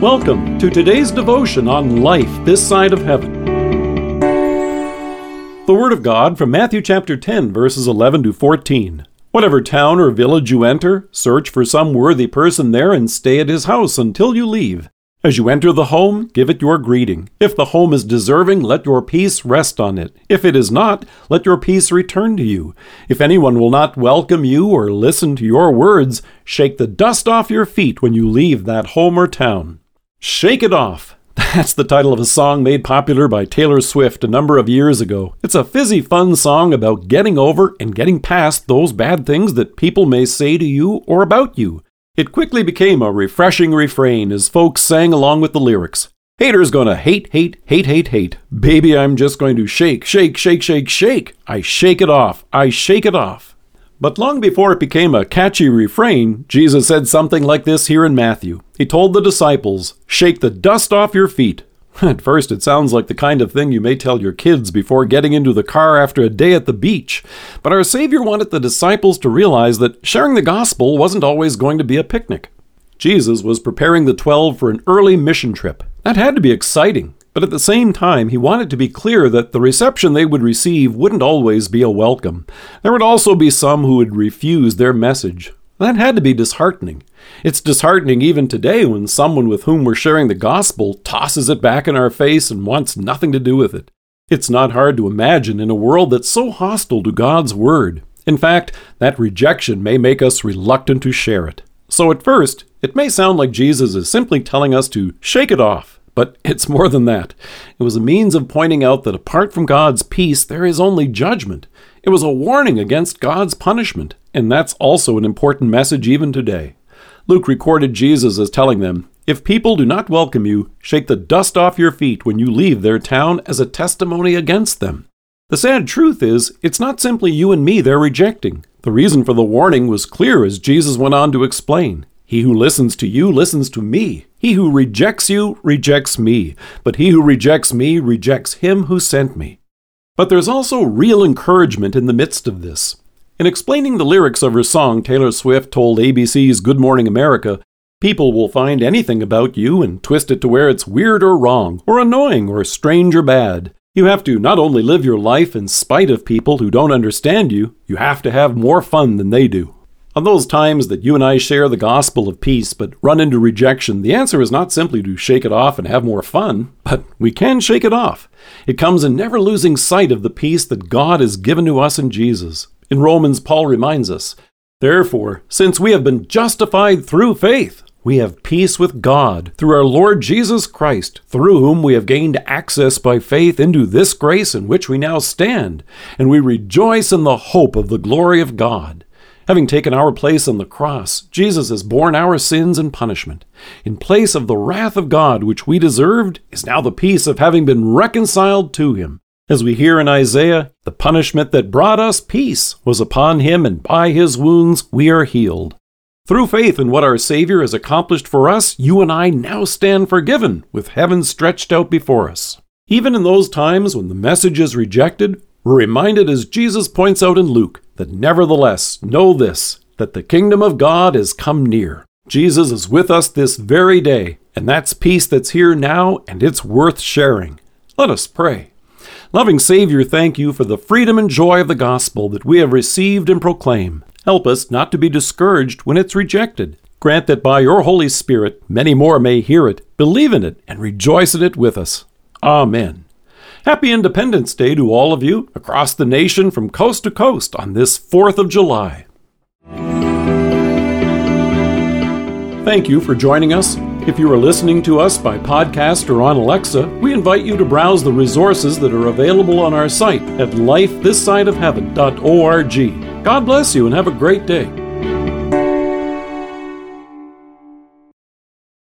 Welcome to today's devotion on life this side of heaven. The Word of God from Matthew chapter 10, verses 11 to 14. Whatever town or village you enter, search for some worthy person there and stay at his house until you leave. As you enter the home, give it your greeting. If the home is deserving, let your peace rest on it. If it is not, let your peace return to you. If anyone will not welcome you or listen to your words, shake the dust off your feet when you leave that home or town. Shake It Off. That's the title of a song made popular by Taylor Swift a number of years ago. It's a fizzy, fun song about getting over and getting past those bad things that people may say to you or about you. It quickly became a refreshing refrain as folks sang along with the lyrics. Haters gonna hate, hate, hate, hate, hate. Baby, I'm just going to shake, shake, shake, shake, shake. I shake it off. I shake it off. But long before it became a catchy refrain, Jesus said something like this here in Matthew. He told the disciples, Shake the dust off your feet. At first, it sounds like the kind of thing you may tell your kids before getting into the car after a day at the beach. But our Savior wanted the disciples to realize that sharing the gospel wasn't always going to be a picnic. Jesus was preparing the twelve for an early mission trip. That had to be exciting. But at the same time, he wanted to be clear that the reception they would receive wouldn't always be a welcome. There would also be some who would refuse their message. That had to be disheartening. It's disheartening even today when someone with whom we're sharing the gospel tosses it back in our face and wants nothing to do with it. It's not hard to imagine in a world that's so hostile to God's word. In fact, that rejection may make us reluctant to share it. So at first, it may sound like Jesus is simply telling us to shake it off but it's more than that. It was a means of pointing out that apart from God's peace, there is only judgment. It was a warning against God's punishment, and that's also an important message even today. Luke recorded Jesus as telling them, If people do not welcome you, shake the dust off your feet when you leave their town as a testimony against them. The sad truth is, it's not simply you and me they're rejecting. The reason for the warning was clear as Jesus went on to explain. He who listens to you listens to me. He who rejects you rejects me. But he who rejects me rejects him who sent me. But there's also real encouragement in the midst of this. In explaining the lyrics of her song, Taylor Swift told ABC's Good Morning America, People will find anything about you and twist it to where it's weird or wrong, or annoying, or strange or bad. You have to not only live your life in spite of people who don't understand you, you have to have more fun than they do. On those times that you and I share the gospel of peace but run into rejection, the answer is not simply to shake it off and have more fun, but we can shake it off. It comes in never losing sight of the peace that God has given to us in Jesus. In Romans, Paul reminds us, Therefore, since we have been justified through faith, we have peace with God through our Lord Jesus Christ, through whom we have gained access by faith into this grace in which we now stand, and we rejoice in the hope of the glory of God. Having taken our place on the cross, Jesus has borne our sins and punishment. In place of the wrath of God which we deserved, is now the peace of having been reconciled to Him. As we hear in Isaiah, the punishment that brought us peace was upon Him, and by His wounds we are healed. Through faith in what our Savior has accomplished for us, you and I now stand forgiven, with heaven stretched out before us. Even in those times when the message is rejected, we're reminded, as Jesus points out in Luke, that nevertheless know this, that the kingdom of God is come near. Jesus is with us this very day, and that's peace that's here now, and it's worth sharing. Let us pray. Loving Savior, thank you for the freedom and joy of the gospel that we have received and proclaim. Help us not to be discouraged when it's rejected. Grant that by your Holy Spirit many more may hear it, believe in it, and rejoice in it with us. Amen. Happy Independence Day to all of you across the nation from coast to coast on this 4th of July. Thank you for joining us. If you are listening to us by podcast or on Alexa, we invite you to browse the resources that are available on our site at lifethissideofheaven.org. God bless you and have a great day.